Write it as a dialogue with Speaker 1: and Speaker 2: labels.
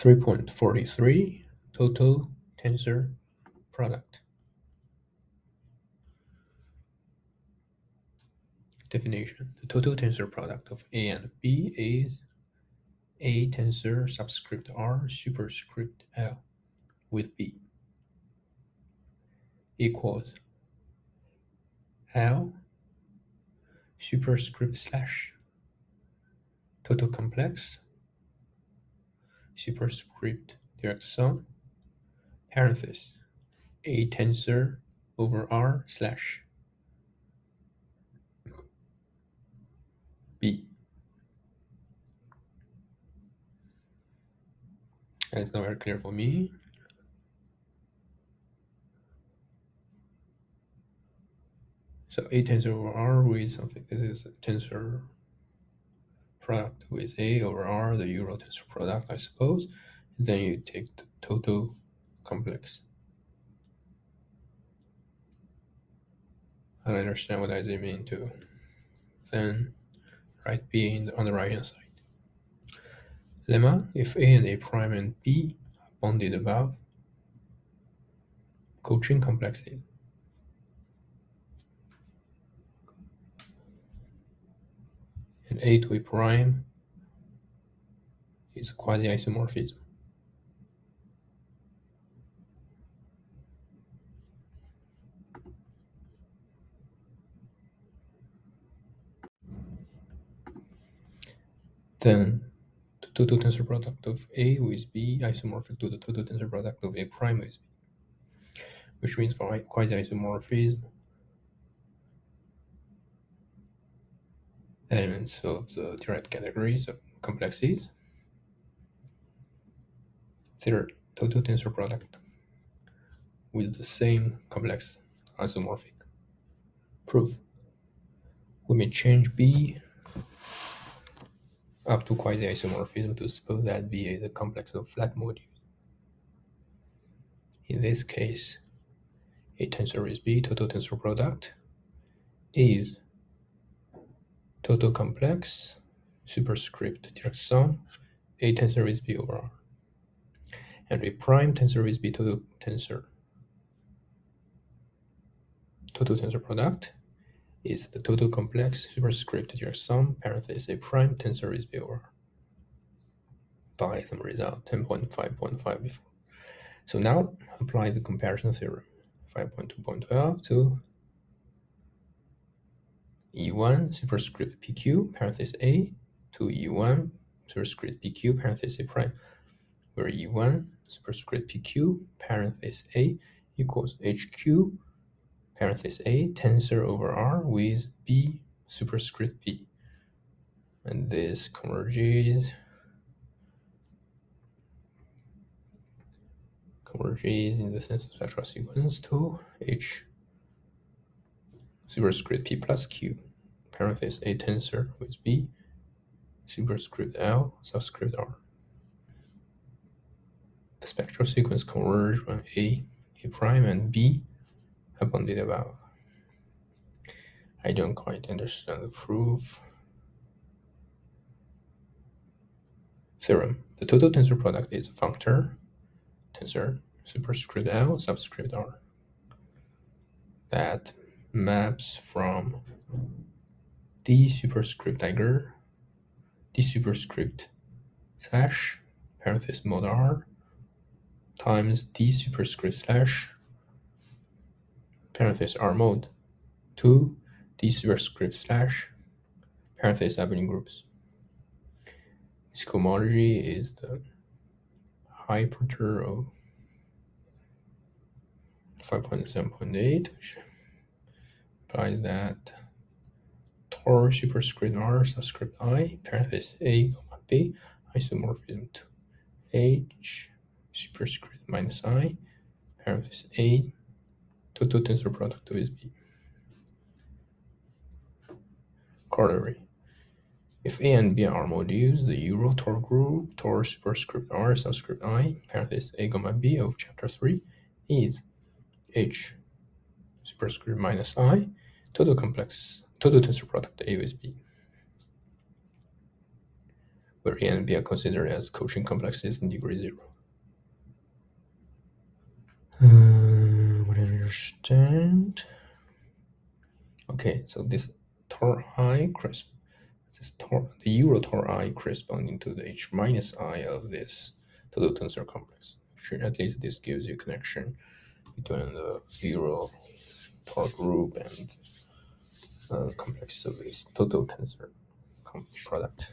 Speaker 1: 3.43 Total tensor product. Definition The total tensor product of A and B is A tensor subscript R superscript L with B equals L superscript slash total complex superscript direct sum parenthesis a tensor over R slash B. That's not very clear for me. So A tensor over R with something, this is a tensor product with A over R, the Euro tensor product, I suppose. And then you take the total complex. I understand what it mean too. Then write B the, on the right hand side. Lemma, if A and A prime and B are bounded above Cauchy complexity. And A to A prime is a quasi-isomorphism. Then the total tensor product of A with B isomorphic to the total tensor product of A prime with B, which means for quasi-isomorphism, elements of the derived categories of complexes, their total tensor product with the same complex isomorphic. Proof. We may change B up to quasi-isomorphism to suppose that B is a complex of flat modules. In this case, A tensor is B, total tensor product is total complex superscript direct sum A tensor is B over R. And A prime tensor is B total tensor total tensor product is the total complex superscript your sum parenthesis a prime tensor is B over R. by some result 10.5.5 before. So now apply the comparison theorem 5.2.12 to E1 superscript PQ parenthesis A to E1 superscript PQ parenthesis A prime where E1 superscript PQ parenthesis A equals HQ parenthesis A tensor over R with B superscript B. And this converges converges in the sense of spectral sequence to H superscript P plus Q parenthesis A tensor with B superscript L subscript R. The spectral sequence converge when A, A prime, and B abundant above. I don't quite understand the proof. Theorem. The total tensor product is a functor tensor superscript L subscript R that maps from D superscript dagger D superscript slash parenthesis mod R times D superscript slash parenthesis R mod to D superscript slash parenthesis happening groups. Its cohomology is the hypertor of 5.7.8, implies that Tor superscript R subscript I parenthesis A comma B isomorphism to H superscript minus I parenthesis A total tensor product of B. Corollary. If A and B are modules, the Euro Tor group, Tor superscript R subscript I, parenthesis A comma B of chapter 3 is H superscript minus I, total complex, total tensor product A with B. where A and B are considered as quotient complexes in degree zero. Uh, what I understand? Okay, so this tor i crisp, this tor, the euro tor i corresponding to the h minus i of this total tensor complex. Sure, at least this gives you connection between the euro tor group and uh, complex this total tensor product.